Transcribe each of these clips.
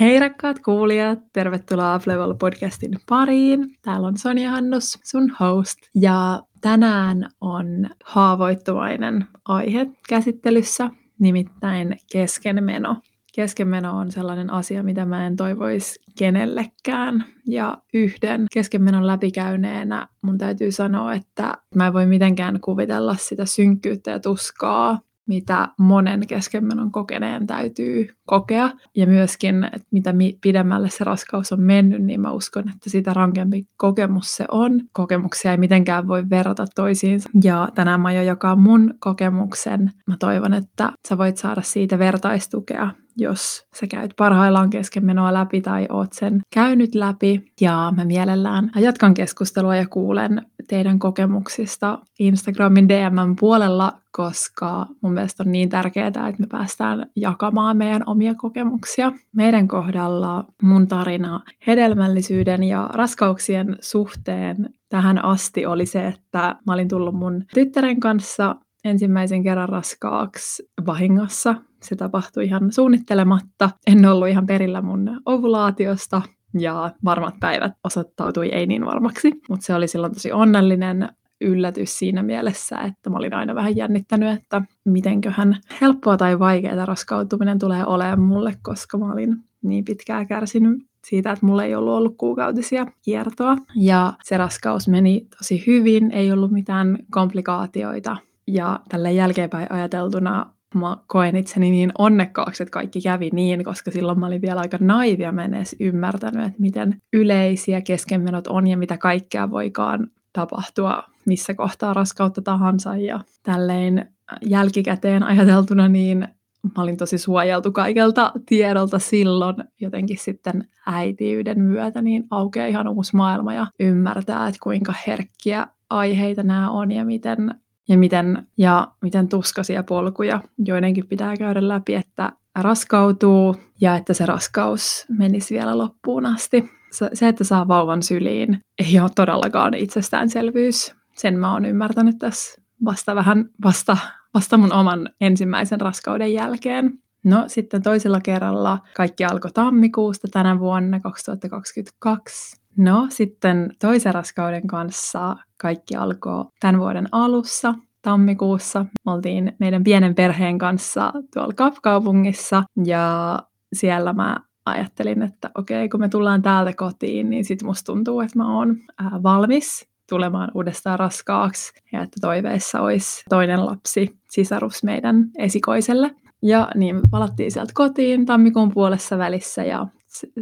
Hei rakkaat kuulijat, tervetuloa Uplevel podcastin pariin. Täällä on Sonja Hannus, sun host. Ja tänään on haavoittuvainen aihe käsittelyssä, nimittäin keskenmeno. Keskenmeno on sellainen asia, mitä mä en toivoisi kenellekään. Ja yhden keskenmenon läpikäyneenä mun täytyy sanoa, että mä en voi mitenkään kuvitella sitä synkkyyttä ja tuskaa, mitä monen keskenmenon kokeneen täytyy kokea. Ja myöskin, että mitä pidemmälle se raskaus on mennyt, niin mä uskon, että sitä rankempi kokemus se on. Kokemuksia ei mitenkään voi verrata toisiinsa. Ja tänään mä jo jakaa mun kokemuksen. Mä toivon, että sä voit saada siitä vertaistukea jos sä käyt parhaillaan keskenmenoa läpi tai oot sen käynyt läpi. Ja mä mielellään jatkan keskustelua ja kuulen teidän kokemuksista Instagramin DM puolella, koska mun mielestä on niin tärkeää, että me päästään jakamaan meidän omia kokemuksia. Meidän kohdalla mun tarina hedelmällisyyden ja raskauksien suhteen tähän asti oli se, että mä olin tullut mun tyttären kanssa ensimmäisen kerran raskaaksi vahingossa. Se tapahtui ihan suunnittelematta. En ollut ihan perillä mun ovulaatiosta ja varmat päivät osoittautui ei niin varmaksi, mutta se oli silloin tosi onnellinen yllätys siinä mielessä, että mä olin aina vähän jännittänyt, että mitenköhän helppoa tai vaikeaa raskautuminen tulee olemaan mulle, koska mä olin niin pitkään kärsinyt siitä, että mulla ei ollut ollut kuukautisia kiertoa. Ja se raskaus meni tosi hyvin, ei ollut mitään komplikaatioita. Ja tälle jälkeenpäin ajateltuna mä koen itseni niin onnekkaaksi, että kaikki kävi niin, koska silloin mä olin vielä aika naivia, mä en edes ymmärtänyt, että miten yleisiä keskenmenot on ja mitä kaikkea voikaan tapahtua missä kohtaa raskautta tahansa. Ja tälleen jälkikäteen ajateltuna niin mä olin tosi suojeltu kaikelta tiedolta silloin. Jotenkin sitten äitiyden myötä, niin aukeaa ihan uusi maailma ja ymmärtää, että kuinka herkkiä aiheita nämä on ja miten ja miten, ja miten tuskaisia polkuja joidenkin pitää käydä läpi, että raskautuu ja että se raskaus menisi vielä loppuun asti. Se, että saa vauvan syliin, ei ole todellakaan itsestäänselvyys. Sen mä oon ymmärtänyt tässä vasta vähän vasta, vasta mun oman ensimmäisen raskauden jälkeen. No sitten toisella kerralla kaikki alkoi tammikuusta tänä vuonna 2022. No sitten toisen raskauden kanssa kaikki alkoi tämän vuoden alussa tammikuussa. Me oltiin meidän pienen perheen kanssa tuolla Kapkaupungissa ja siellä mä ajattelin, että okei, kun me tullaan täältä kotiin, niin sitten musta tuntuu, että mä oon ää, valmis tulemaan uudestaan raskaaksi ja että toiveissa olisi toinen lapsi, sisarus meidän esikoiselle. Ja niin palattiin sieltä kotiin tammikuun puolessa välissä ja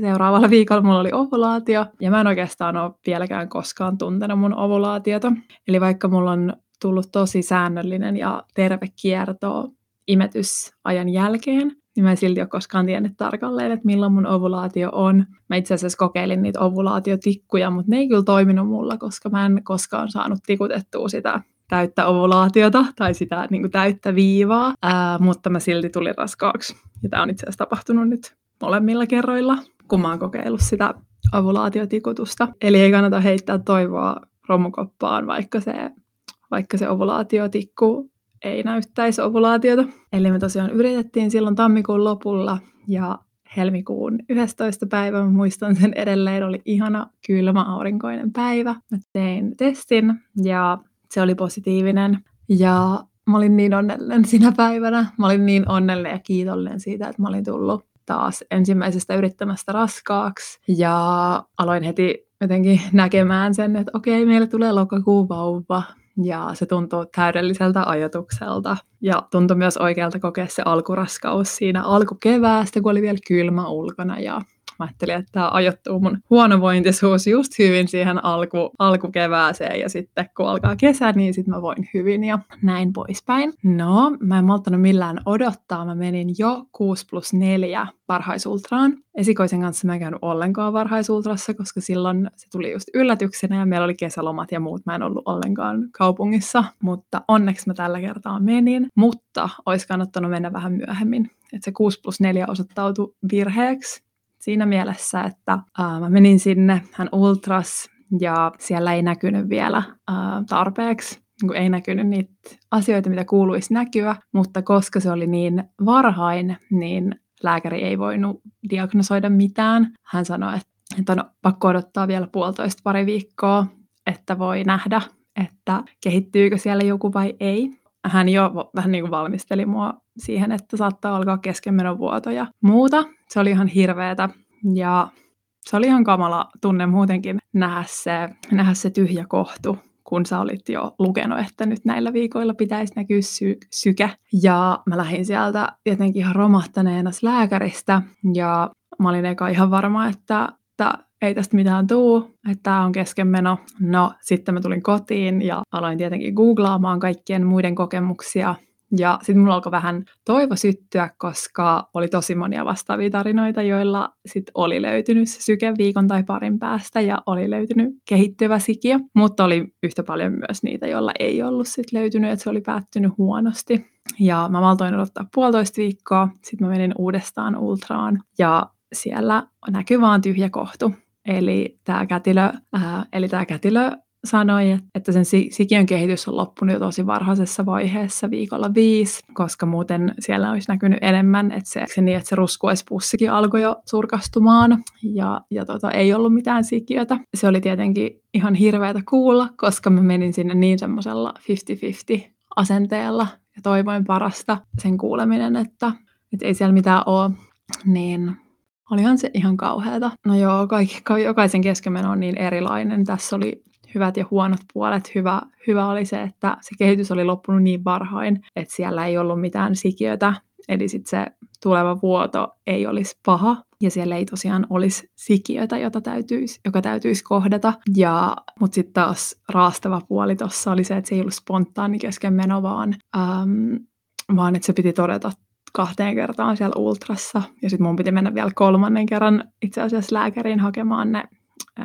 seuraavalla viikolla mulla oli ovulaatio ja mä en oikeastaan ole vieläkään koskaan tuntenut mun ovulaatiota. Eli vaikka mulla on tullut tosi säännöllinen ja terve kierto imetysajan jälkeen, niin mä en silti ole koskaan tiennyt tarkalleen, että milloin mun ovulaatio on. Mä itse asiassa kokeilin niitä ovulaatiotikkuja, mutta ne ei kyllä toiminut mulla, koska mä en koskaan saanut tikutettua sitä täyttä ovulaatiota tai sitä niin kuin täyttä viivaa, ää, mutta mä silti tulin raskaaksi. Ja tämä on itse asiassa tapahtunut nyt molemmilla kerroilla, kun mä oon kokeillut sitä ovulaatiotikutusta. Eli ei kannata heittää toivoa romukoppaan, vaikka se vaikka se ovulaatiotikku ei näyttäisi ovulaatiota. Eli me tosiaan yritettiin silloin tammikuun lopulla ja helmikuun 11. päivä, mä muistan sen edelleen, oli ihana kylmä aurinkoinen päivä. Mä tein testin ja se oli positiivinen ja mä olin niin onnellinen sinä päivänä. Mä olin niin onnellinen ja kiitollinen siitä, että mä olin tullut taas ensimmäisestä yrittämästä raskaaksi ja aloin heti jotenkin näkemään sen, että okei, meille tulee lokakuun vauva ja se tuntuu täydelliseltä ajatukselta. Ja tuntui myös oikealta kokea se alkuraskaus siinä alkukeväästä, kun oli vielä kylmä ulkona ja Mä ajattelin, että tämä ajoittuu mun huonovointisuus just hyvin siihen alku, alkukevääseen ja sitten kun alkaa kesä, niin sitten mä voin hyvin ja näin poispäin. No, mä en malttanut millään odottaa. Mä menin jo 6 plus 4 varhaisultraan. Esikoisen kanssa mä en käynyt ollenkaan varhaisultrassa, koska silloin se tuli just yllätyksenä ja meillä oli kesälomat ja muut. Mä en ollut ollenkaan kaupungissa, mutta onneksi mä tällä kertaa menin. Mutta olisi kannattanut mennä vähän myöhemmin. Että se 6 plus 4 osoittautui virheeksi siinä mielessä, että ää, mä menin sinne, hän ultras ja siellä ei näkynyt vielä ää, tarpeeksi, niin ei näkynyt niitä asioita, mitä kuuluisi näkyä, mutta koska se oli niin varhain, niin lääkäri ei voinut diagnosoida mitään. Hän sanoi, että on pakko odottaa vielä puolitoista pari viikkoa, että voi nähdä, että kehittyykö siellä joku vai ei. Hän jo vähän niin kuin valmisteli mua siihen, että saattaa alkaa keskenmenovuoto ja muuta. Se oli ihan hirveetä ja se oli ihan kamala tunne muutenkin nähdä se, nähdä se tyhjä kohtu, kun sä olit jo lukenut, että nyt näillä viikoilla pitäisi näkyä sy- syke. Ja mä lähdin sieltä jotenkin ihan romahtaneena lääkäristä ja mä olin eka ihan varma, että, että ei tästä mitään tuu, että tämä on keskenmeno. No sitten mä tulin kotiin ja aloin tietenkin googlaamaan kaikkien muiden kokemuksia ja sitten mulla alkoi vähän toivo syttyä, koska oli tosi monia vastaavia tarinoita, joilla sit oli löytynyt se syke viikon tai parin päästä ja oli löytynyt kehittyvä sikiö, mutta oli yhtä paljon myös niitä, joilla ei ollut sit löytynyt, että se oli päättynyt huonosti. Ja mä maltoin odottaa puolitoista viikkoa, sitten mä menin uudestaan ultraan ja siellä näkyy vaan tyhjä kohtu. Eli tämä kätilö, ää, eli tämä kätilö sanoi, että sen sikiön kehitys on loppunut jo tosi varhaisessa vaiheessa viikolla viisi, koska muuten siellä olisi näkynyt enemmän, että se, se niin, että se ruskuespussikin alkoi jo surkastumaan ja, ja tota, ei ollut mitään sikiötä. Se oli tietenkin ihan hirveätä kuulla, koska mä menin sinne niin semmoisella 50-50 asenteella ja toivoin parasta sen kuuleminen, että, että ei siellä mitään ole, niin olihan se ihan kauheata. No joo, kaikki, jokaisen keskemeno on niin erilainen. Tässä oli hyvät ja huonot puolet. Hyvä, hyvä oli se, että se kehitys oli loppunut niin varhain, että siellä ei ollut mitään sikiötä. Eli sitten se tuleva vuoto ei olisi paha, ja siellä ei tosiaan olisi sikiötä, jota täytyisi, joka täytyisi kohdata. Ja, mutta sitten taas raastava puoli tuossa oli se, että se ei ollut spontaani keskenmeno, vaan, äm, vaan että se piti todeta kahteen kertaan siellä ultrassa. Ja sitten mun piti mennä vielä kolmannen kerran itse asiassa lääkäriin hakemaan ne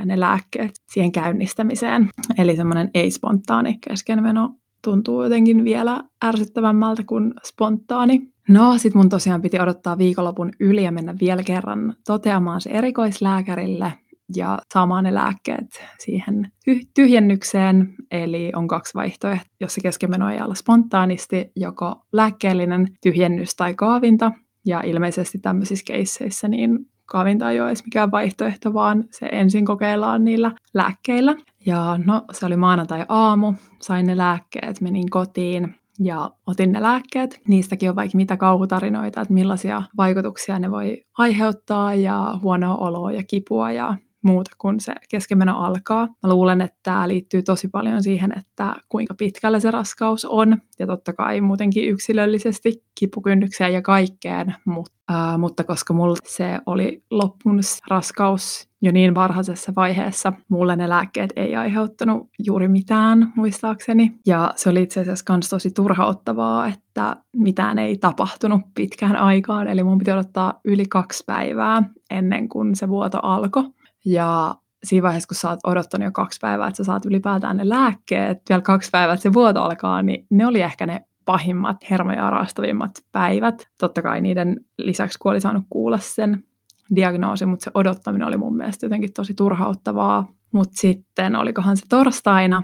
ne lääkkeet siihen käynnistämiseen. Eli semmoinen ei-spontaani keskenmeno tuntuu jotenkin vielä ärsyttävämmältä kuin spontaani. No, sit mun tosiaan piti odottaa viikonlopun yli ja mennä vielä kerran toteamaan se erikoislääkärille ja saamaan ne lääkkeet siihen tyhjennykseen. Eli on kaksi vaihtoehtoa, jos se keskenmeno ei olla spontaanisti, joko lääkkeellinen tyhjennys tai kaavinta. Ja ilmeisesti tämmöisissä keisseissä niin kaavinta ei ole edes mikään vaihtoehto, vaan se ensin kokeillaan niillä lääkkeillä. Ja no, se oli maanantai-aamu, sain ne lääkkeet, menin kotiin ja otin ne lääkkeet. Niistäkin on vaikka mitä kauhutarinoita, että millaisia vaikutuksia ne voi aiheuttaa ja huonoa oloa ja kipua ja muuta, kun se keskenmeno alkaa. Mä luulen, että tämä liittyy tosi paljon siihen, että kuinka pitkällä se raskaus on, ja totta kai muutenkin yksilöllisesti kipukynnykseen ja kaikkeen, mutta, ää, mutta koska mulla se oli loppunut raskaus jo niin varhaisessa vaiheessa, mulle ne lääkkeet ei aiheuttanut juuri mitään, muistaakseni. Ja se oli itse asiassa myös tosi turhauttavaa, että mitään ei tapahtunut pitkään aikaan, eli mun piti odottaa yli kaksi päivää ennen kuin se vuoto alkoi. Ja siinä vaiheessa, kun sä oot odottanut jo kaksi päivää, että sä saat ylipäätään ne lääkkeet, vielä kaksi päivää, että se vuoto alkaa, niin ne oli ehkä ne pahimmat, hermoja raastavimmat päivät. Totta kai niiden lisäksi, kun oli saanut kuulla sen diagnoosin, mutta se odottaminen oli mun mielestä jotenkin tosi turhauttavaa. Mutta sitten, olikohan se torstaina,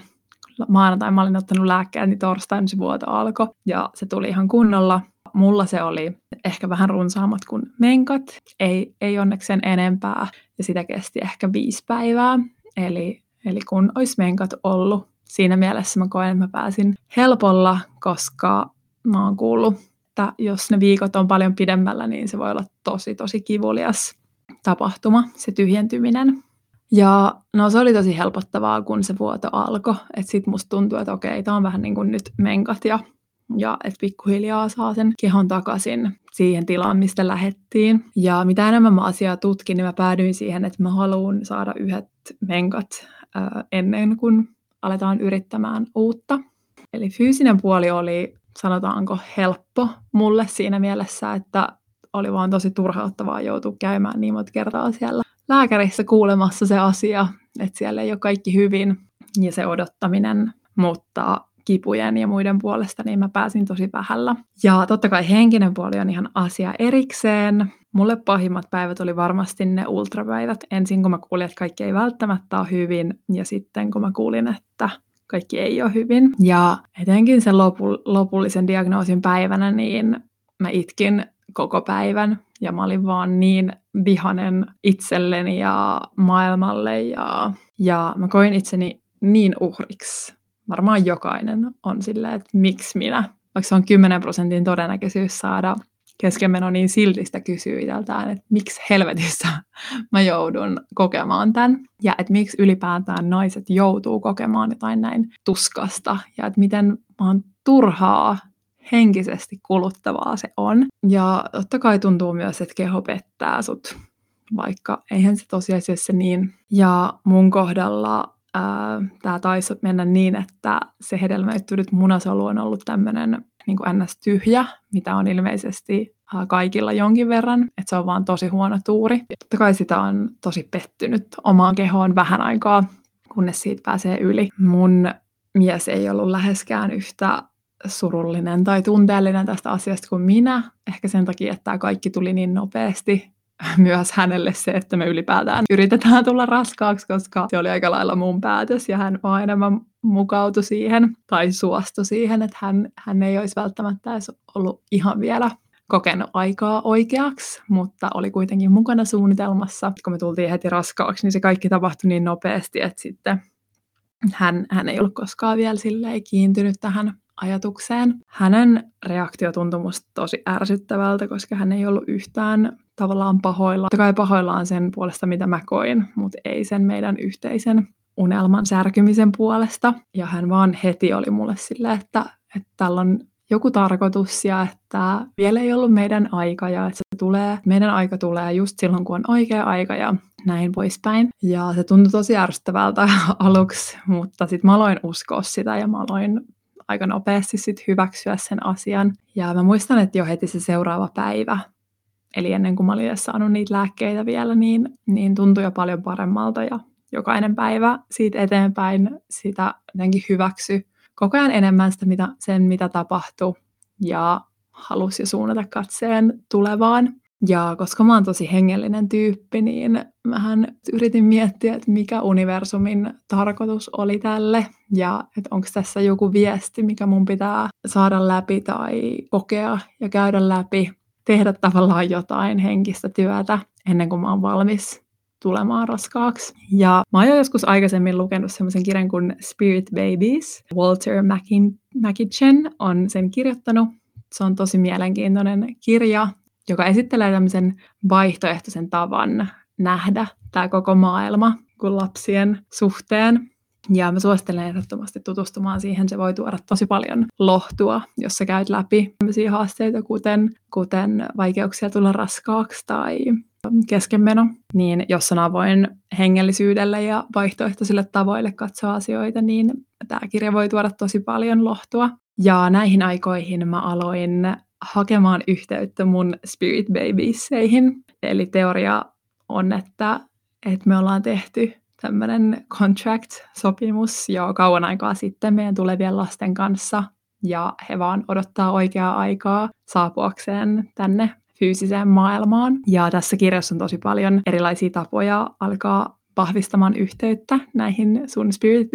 maanantai mä olin ottanut lääkkeet, niin torstaina se vuoto alkoi ja se tuli ihan kunnolla. Mulla se oli ehkä vähän runsaammat kuin menkat, ei, ei onneksi sen enempää, ja sitä kesti ehkä viisi päivää. Eli, eli kun olisi menkat ollut, siinä mielessä mä koen, että mä pääsin helpolla, koska mä oon kuullut, että jos ne viikot on paljon pidemmällä, niin se voi olla tosi, tosi kivulias tapahtuma, se tyhjentyminen. Ja no se oli tosi helpottavaa, kun se vuoto alkoi. Että sit musta tuntui, että okei, tää on vähän niin kuin nyt menkat ja ja että pikkuhiljaa saa sen kehon takaisin siihen tilaan, mistä lähettiin. Ja mitä enemmän mä asiaa tutkin, niin mä päädyin siihen, että mä haluan saada yhdet menkat ää, ennen kuin aletaan yrittämään uutta. Eli fyysinen puoli oli, sanotaanko, helppo mulle siinä mielessä, että oli vaan tosi turhauttavaa joutua käymään niin monta kertaa siellä lääkärissä kuulemassa se asia, että siellä ei ole kaikki hyvin ja se odottaminen, mutta kipujen ja muiden puolesta, niin mä pääsin tosi vähällä. Ja totta kai henkinen puoli on ihan asia erikseen. Mulle pahimmat päivät oli varmasti ne ultrapäivät. Ensin kun mä kuulin, että kaikki ei välttämättä ole hyvin, ja sitten kun mä kuulin, että kaikki ei ole hyvin. Ja etenkin sen lopu- lopullisen diagnoosin päivänä, niin mä itkin koko päivän. ja mä olin vaan niin vihanen itselleni ja maailmalle ja, ja mä koin itseni niin uhriksi. Varmaan jokainen on silleen, että miksi minä, vaikka se on 10 prosentin todennäköisyys saada keskenmeno, niin silti sitä kysyy itseltään, että miksi helvetissä mä joudun kokemaan tämän. Ja että miksi ylipäätään naiset joutuu kokemaan jotain näin tuskasta. Ja että miten vaan turhaa henkisesti kuluttavaa se on. Ja totta kai tuntuu myös, että keho pettää sut, vaikka eihän se tosiasiassa niin. Ja mun kohdalla tämä taisi mennä niin, että se hedelmöittynyt munasolu on ollut tämmöinen niin kuin ns. tyhjä, mitä on ilmeisesti kaikilla jonkin verran, että se on vaan tosi huono tuuri. Totta kai sitä on tosi pettynyt omaan kehoon vähän aikaa, kunnes siitä pääsee yli. Mun mies ei ollut läheskään yhtä surullinen tai tunteellinen tästä asiasta kuin minä. Ehkä sen takia, että tämä kaikki tuli niin nopeasti myös hänelle se, että me ylipäätään yritetään tulla raskaaksi, koska se oli aika lailla mun päätös ja hän vaan enemmän mukautui siihen tai suostui siihen, että hän, hän ei olisi välttämättä edes ollut ihan vielä kokenut aikaa oikeaksi, mutta oli kuitenkin mukana suunnitelmassa. Kun me tultiin heti raskaaksi, niin se kaikki tapahtui niin nopeasti, että sitten hän, hän ei ollut koskaan vielä silleen kiintynyt tähän ajatukseen. Hänen reaktio tuntui musta tosi ärsyttävältä, koska hän ei ollut yhtään tavallaan pahoilla. Totta kai pahoillaan sen puolesta, mitä mä koin, mutta ei sen meidän yhteisen unelman särkymisen puolesta. Ja hän vaan heti oli mulle silleen, että, että tällä on joku tarkoitus ja että vielä ei ollut meidän aika ja että se tulee, meidän aika tulee just silloin, kun on oikea aika ja näin poispäin. Ja se tuntui tosi ärsyttävältä aluksi, mutta sitten mä aloin uskoa sitä ja mä aloin aika nopeasti sit hyväksyä sen asian. Ja mä muistan, että jo heti se seuraava päivä, eli ennen kuin mä olin edes saanut niitä lääkkeitä vielä, niin, niin tuntui jo paljon paremmalta ja jokainen päivä siitä eteenpäin sitä jotenkin hyväksy koko ajan enemmän sitä, mitä, sen, mitä tapahtui ja halusi suunnata katseen tulevaan. Ja koska mä oon tosi hengellinen tyyppi, niin mähän yritin miettiä, että mikä universumin tarkoitus oli tälle ja että onko tässä joku viesti, mikä mun pitää saada läpi tai kokea ja käydä läpi, tehdä tavallaan jotain henkistä työtä ennen kuin mä oon valmis tulemaan raskaaksi. Ja mä oon joskus aikaisemmin lukenut semmoisen kirjan kuin Spirit Babies. Walter McKitchen on sen kirjoittanut. Se on tosi mielenkiintoinen kirja, joka esittelee tämmöisen vaihtoehtoisen tavan nähdä tämä koko maailma kuin lapsien suhteen. Ja mä suosittelen ehdottomasti tutustumaan siihen. Se voi tuoda tosi paljon lohtua, jos sä käyt läpi tämmöisiä haasteita, kuten, kuten vaikeuksia tulla raskaaksi tai keskenmeno, niin jos on avoin hengellisyydelle ja vaihtoehtoisille tavoille katsoa asioita, niin tämä kirja voi tuoda tosi paljon lohtua. Ja näihin aikoihin mä aloin hakemaan yhteyttä mun Spirit Babieseihin. Eli teoria on, että, että me ollaan tehty tämmöinen contract-sopimus jo kauan aikaa sitten meidän tulevien lasten kanssa, ja he vaan odottaa oikeaa aikaa saapuakseen tänne fyysiseen maailmaan. Ja tässä kirjassa on tosi paljon erilaisia tapoja alkaa vahvistamaan yhteyttä näihin sun Spirit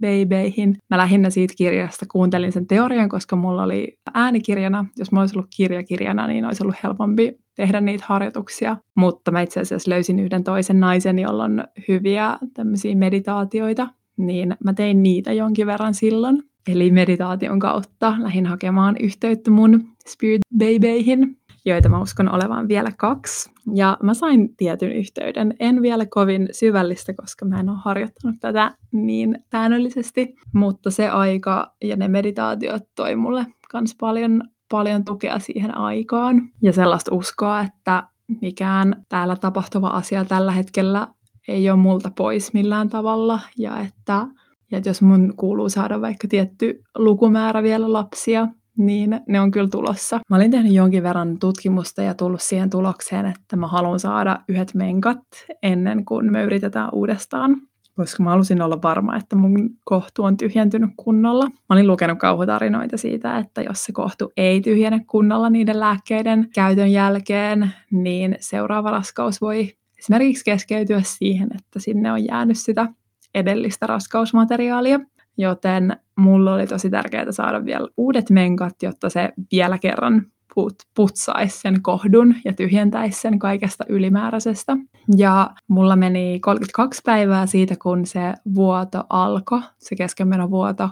Babyihin. Mä lähinnä siitä kirjasta kuuntelin sen teorian, koska mulla oli äänikirjana. Jos mä olisin ollut kirjakirjana, niin olisi ollut helpompi tehdä niitä harjoituksia. Mutta mä itse asiassa löysin yhden toisen naisen, jolla on hyviä tämmöisiä meditaatioita, niin mä tein niitä jonkin verran silloin. Eli meditaation kautta lähin hakemaan yhteyttä mun Spirit Babyihin joita mä uskon olevan vielä kaksi. Ja mä sain tietyn yhteyden. En vielä kovin syvällistä, koska mä en ole harjoittanut tätä niin säännöllisesti, mutta se aika ja ne meditaatiot toi mulle myös paljon, paljon tukea siihen aikaan. Ja sellaista uskoa, että mikään täällä tapahtuva asia tällä hetkellä ei ole multa pois millään tavalla ja että, ja että jos mun kuuluu saada vaikka tietty lukumäärä vielä lapsia, niin ne on kyllä tulossa. Mä olin tehnyt jonkin verran tutkimusta ja tullut siihen tulokseen, että mä haluan saada yhdet menkat ennen kuin me yritetään uudestaan koska mä halusin olla varma, että mun kohtu on tyhjentynyt kunnolla. Mä olin lukenut kauhutarinoita siitä, että jos se kohtu ei tyhjene kunnolla niiden lääkkeiden käytön jälkeen, niin seuraava raskaus voi esimerkiksi keskeytyä siihen, että sinne on jäänyt sitä edellistä raskausmateriaalia. Joten mulla oli tosi tärkeää saada vielä uudet menkat, jotta se vielä kerran put, putsaisi sen kohdun ja tyhjentäisi sen kaikesta ylimääräisestä. Ja mulla meni 32 päivää siitä, kun se vuoto alkoi, se keskenmenovuoto,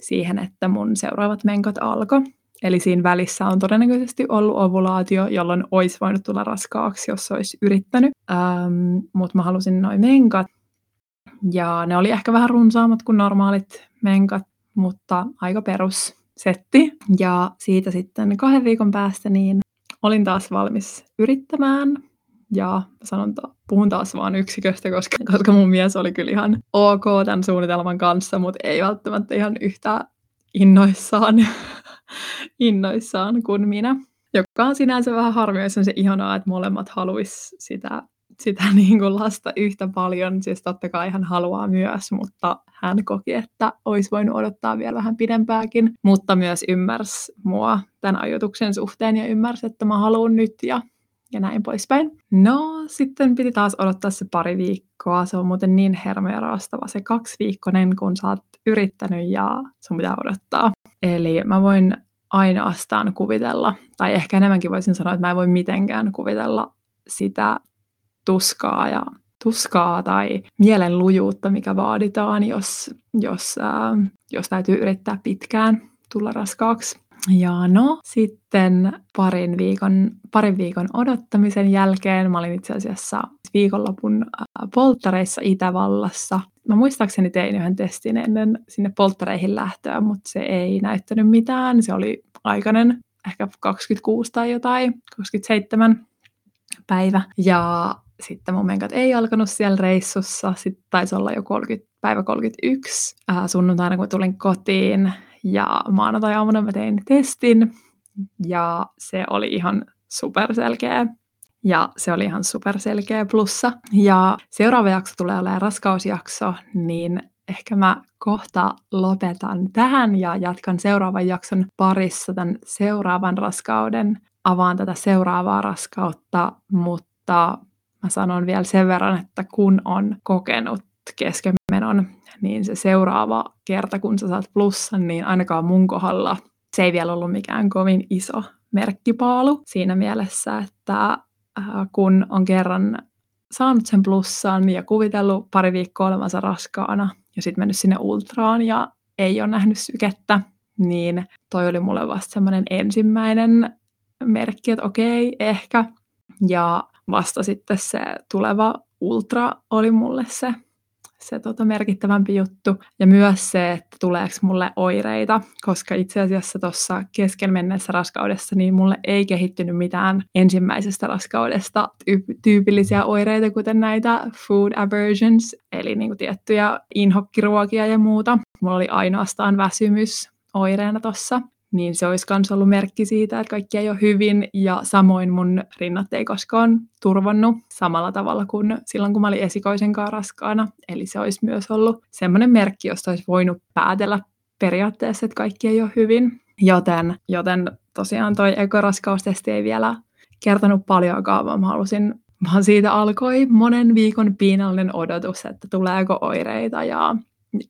siihen, että mun seuraavat menkot alkoi. Eli siinä välissä on todennäköisesti ollut ovulaatio, jolloin olisi voinut tulla raskaaksi, jos olisi yrittänyt. Ähm, Mutta mä halusin noin menkat. Ja ne oli ehkä vähän runsaammat kuin normaalit menkat, mutta aika perus setti. Ja siitä sitten kahden viikon päästä niin olin taas valmis yrittämään. Ja sanon, puhun taas vaan yksiköstä, koska, koska mun mies oli kyllä ihan ok tämän suunnitelman kanssa, mutta ei välttämättä ihan yhtä innoissaan, innoissaan kuin minä. Joka on sinänsä vähän harmi, jos on se ihanaa, että molemmat haluaisi sitä sitä niin kuin lasta yhtä paljon, siis totta kai hän haluaa myös, mutta hän koki, että olisi voinut odottaa vielä vähän pidempääkin, mutta myös ymmärsi mua tämän ajatuksen suhteen ja ymmärsi, että mä haluan nyt ja, ja näin poispäin. No, sitten piti taas odottaa se pari viikkoa, se on muuten niin hermoja raastava se kaksi viikkonen, kun sä oot yrittänyt ja sun pitää odottaa. Eli mä voin ainoastaan kuvitella, tai ehkä enemmänkin voisin sanoa, että mä en voi mitenkään kuvitella sitä tuskaa ja tuskaa tai mielenlujuutta, mikä vaaditaan, jos, jos, äh, jos täytyy yrittää pitkään tulla raskaaksi. Ja no, sitten parin viikon, parin viikon odottamisen jälkeen, mä olin itse asiassa viikonlopun polttareissa Itävallassa. Mä muistaakseni tein yhden testin ennen sinne polttareihin lähtöä, mutta se ei näyttänyt mitään. Se oli aikainen, ehkä 26 tai jotain, 27 päivä. Ja sitten mun menkat ei alkanut siellä reissussa. Sitten taisi olla jo 30, päivä 31 äh, sunnuntaina, kun tulin kotiin. Ja maanantai-aamuna mä tein testin. Ja se oli ihan superselkeä. Ja se oli ihan superselkeä plussa. Ja seuraava jakso tulee olemaan raskausjakso, niin ehkä mä kohta lopetan tähän ja jatkan seuraavan jakson parissa tämän seuraavan raskauden. Avaan tätä seuraavaa raskautta, mutta mä sanon vielä sen verran, että kun on kokenut keskenmenon, niin se seuraava kerta, kun sä saat plussan, niin ainakaan mun kohdalla se ei vielä ollut mikään kovin iso merkkipaalu siinä mielessä, että äh, kun on kerran saanut sen plussan ja kuvitellut pari viikkoa olevansa raskaana ja sitten mennyt sinne ultraan ja ei ole nähnyt sykettä, niin toi oli mulle vasta semmoinen ensimmäinen merkki, että okei, ehkä. Ja vasta sitten se tuleva ultra oli mulle se, se tota merkittävämpi juttu. Ja myös se, että tuleeko mulle oireita, koska itse asiassa tuossa kesken menneessä raskaudessa niin mulle ei kehittynyt mitään ensimmäisestä raskaudesta tyypillisiä oireita, kuten näitä food aversions, eli niin kuin tiettyjä inhokkiruokia ja muuta. Mulla oli ainoastaan väsymys oireena tuossa niin se olisi myös ollut merkki siitä, että kaikki ei ole hyvin ja samoin mun rinnat ei koskaan turvannut samalla tavalla kuin silloin, kun mä olin esikoisen kanssa raskaana. Eli se olisi myös ollut semmoinen merkki, josta olisi voinut päätellä periaatteessa, että kaikki ei ole hyvin. Joten, joten tosiaan toi ekoraskaustesti ei vielä kertonut paljonkaan, vaan mä halusin vaan siitä alkoi monen viikon piinallinen odotus, että tuleeko oireita ja,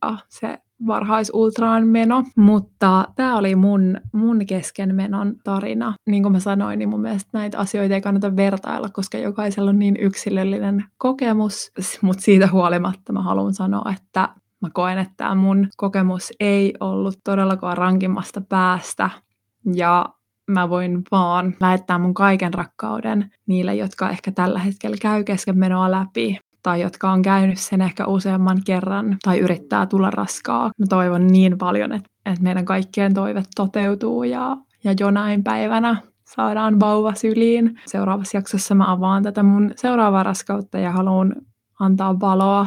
ja se varhaisultraan meno, mutta tämä oli mun, mun keskenmenon tarina. Niin kuin mä sanoin, niin mun mielestä näitä asioita ei kannata vertailla, koska jokaisella on niin yksilöllinen kokemus, mutta siitä huolimatta mä haluan sanoa, että mä koen, että tämä mun kokemus ei ollut todellakaan rankimmasta päästä. Ja mä voin vaan lähettää mun kaiken rakkauden niille, jotka ehkä tällä hetkellä käy keskenmenoa läpi tai jotka on käynyt sen ehkä useamman kerran tai yrittää tulla raskaa. Mä toivon niin paljon, että, että meidän kaikkien toivet toteutuu ja, ja jonain päivänä saadaan vauva syliin. Seuraavassa jaksossa mä avaan tätä mun seuraavaa raskautta ja haluan antaa valoa,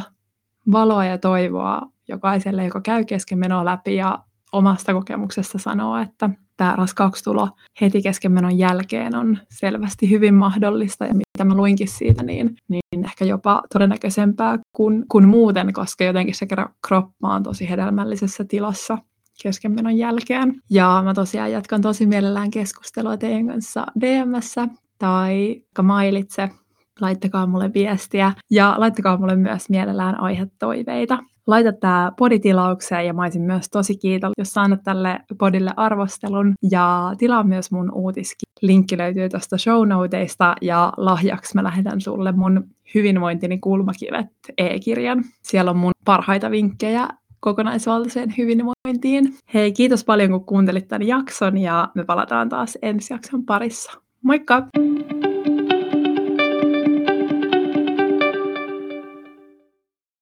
valoa ja toivoa jokaiselle, joka käy kesken menoa läpi ja omasta kokemuksesta sanoo, että tämä raskaustulo heti keskenmenon jälkeen on selvästi hyvin mahdollista ja mitä mä luinkin siitä, niin, niin ehkä jopa todennäköisempää kuin, kuin muuten, koska jotenkin se kroppa on tosi hedelmällisessä tilassa keskenmenon jälkeen. Ja mä tosiaan jatkan tosi mielellään keskustelua teidän kanssa DMssä tai mailitse laittakaa mulle viestiä ja laittakaa mulle myös mielellään aihetoiveita. Laita tämä poditilaukseen ja mä olisin myös tosi kiitollinen, jos saanut tälle podille arvostelun ja tilaa myös mun uutiskin. Linkki löytyy tuosta show noteista ja lahjaksi mä lähetän sulle mun hyvinvointini kulmakivet e-kirjan. Siellä on mun parhaita vinkkejä kokonaisvaltaiseen hyvinvointiin. Hei, kiitos paljon kun kuuntelit tämän jakson ja me palataan taas ensi jakson parissa. Moikka!